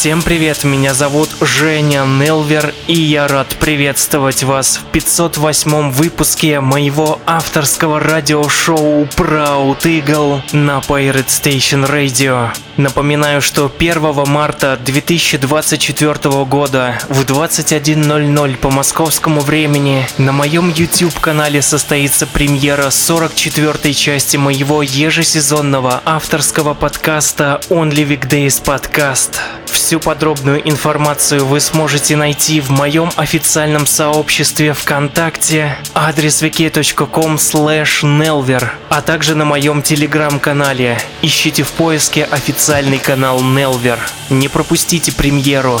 Всем привет, меня зовут Женя Нелвер, и я рад приветствовать вас в 508 выпуске моего авторского радиошоу Proud Eagle на Pirate Station Radio. Напоминаю, что 1 марта 2024 года в 21.00 по московскому времени на моем YouTube-канале состоится премьера 44 части моего ежесезонного авторского подкаста Only Weekdays Podcast. Всю подробную информацию вы сможете найти в моем официальном сообществе ВКонтакте, адрес wiki.com slash nelver, а также на моем телеграм-канале. Ищите в поиске официальный канал Nelver. Не пропустите премьеру.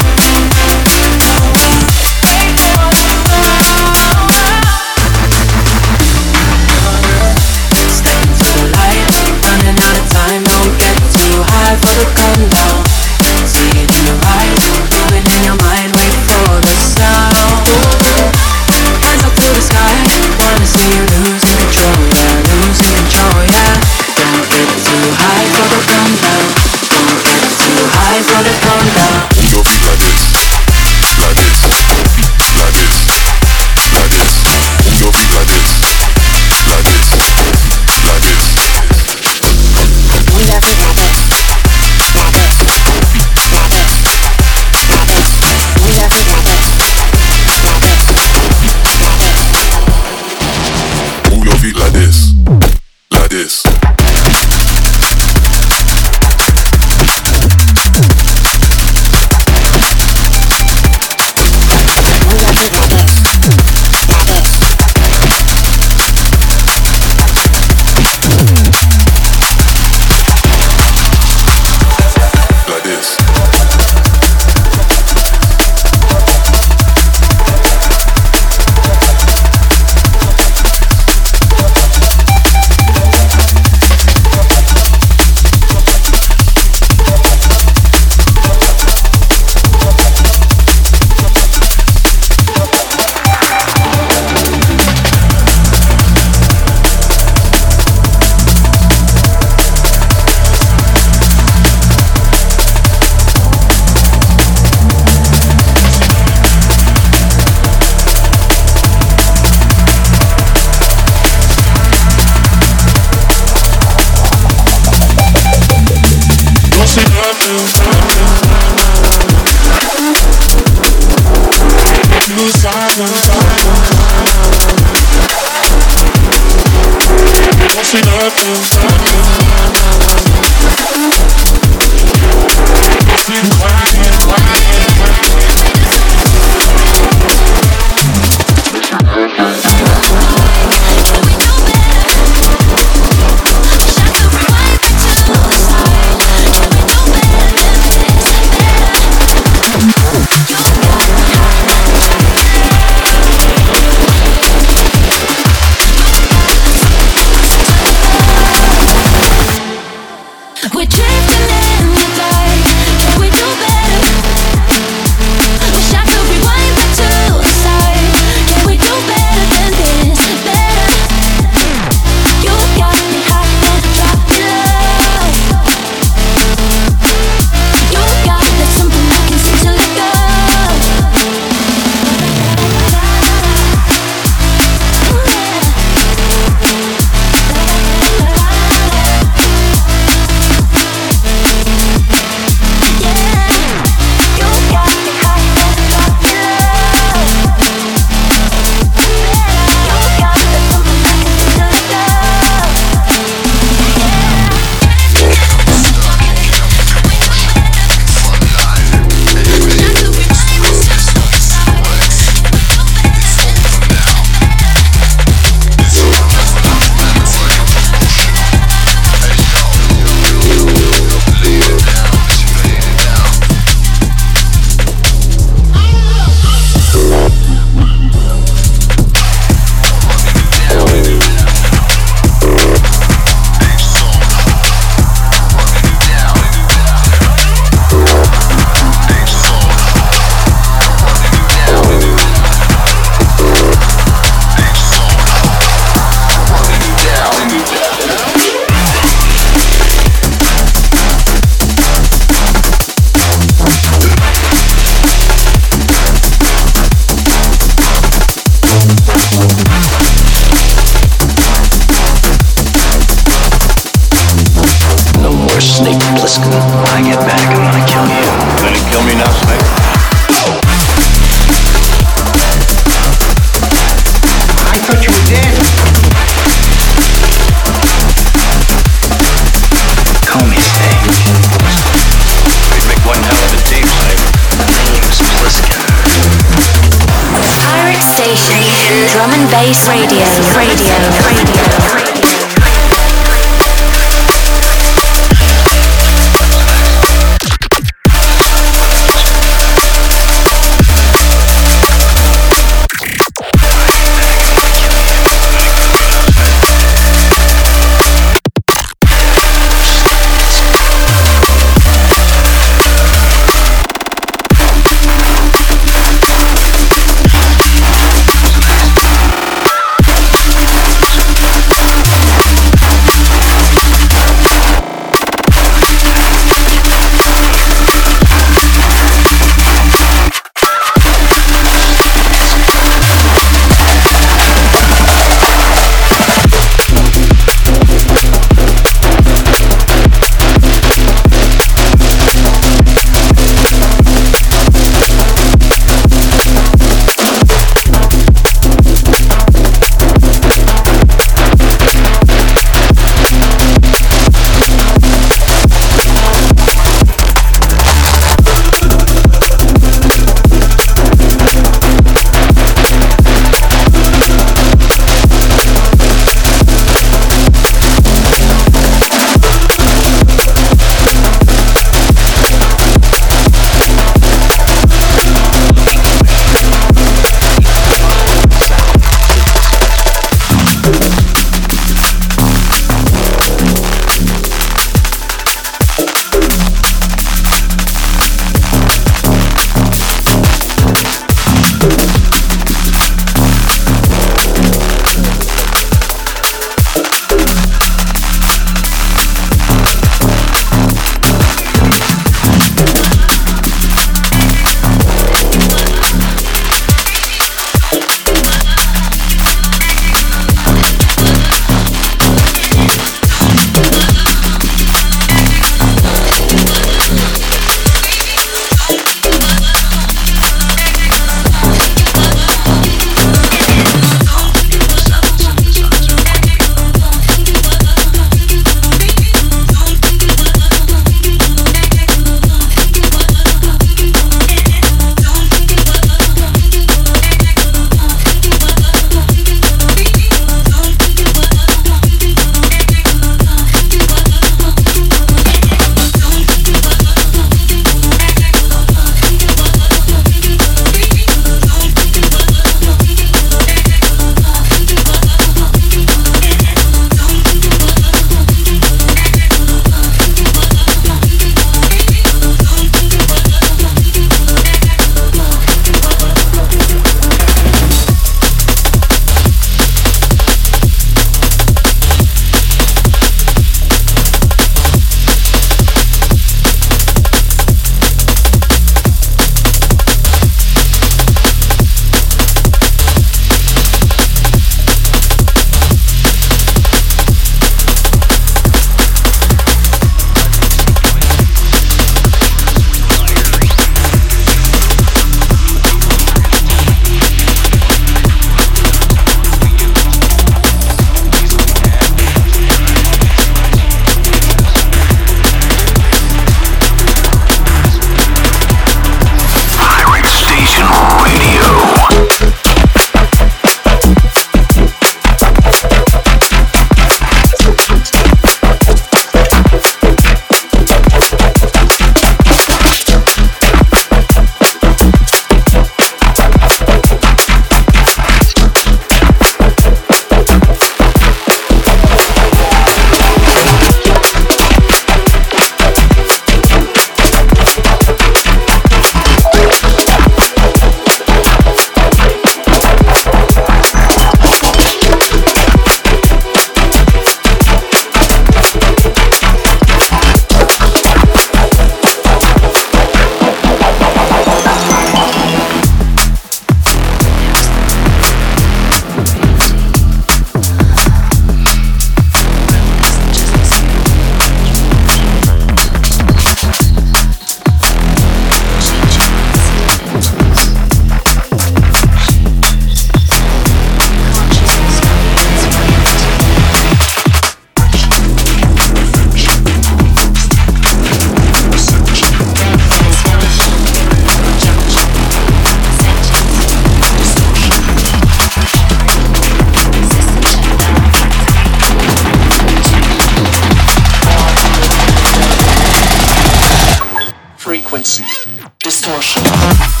i'm distortion.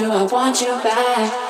do I want you back?